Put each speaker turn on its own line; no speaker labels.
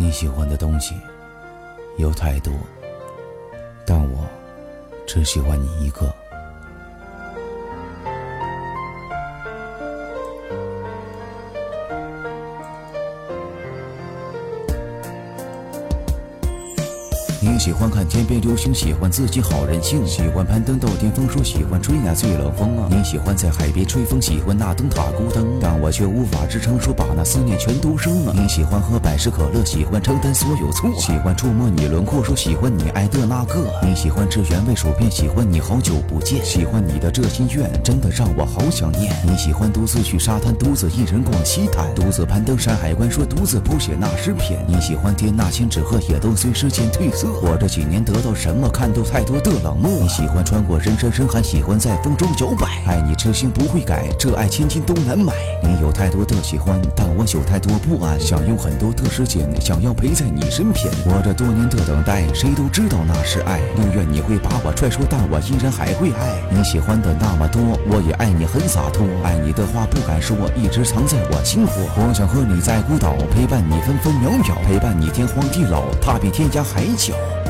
你喜欢的东西有太多，但我只喜欢你一个。你喜欢看天边流星，喜欢自己好任性，喜欢攀登到巅峰，说喜欢吹那最冷风啊！你喜欢在海边吹风，喜欢那灯塔孤灯，但我却无法支撑，说把那思念全都扔了。你喜欢喝百事可乐，喜欢承担所有错，喜欢触摸你轮廓，说喜欢你爱的那个。你喜欢吃原味薯片，喜欢你好久不见，喜欢你的这心愿，真的让我好想念。你喜欢独自去沙滩，独自一人逛西滩，独自攀登山海关，说独自谱写那诗篇。你喜欢贴那千纸鹤，也都随时间褪色。我这几年得到什么？看到太多的冷漠。你喜欢穿过人山人海，喜欢在风中摇摆。爱你痴心不会改，这爱千金都难买。你有太多的喜欢，但我有太多不安。想用很多的时间，想要陪在你身边。我这多年的等待，谁都知道那是爱。宁愿你会把我踹说，但我依然还会爱。你喜欢的那么多，我也爱你很洒脱。爱你的话不敢说，一直藏在我心窝。我想和你在孤岛，陪伴你分分秒秒，陪伴你天荒地老，它比天涯海角。you.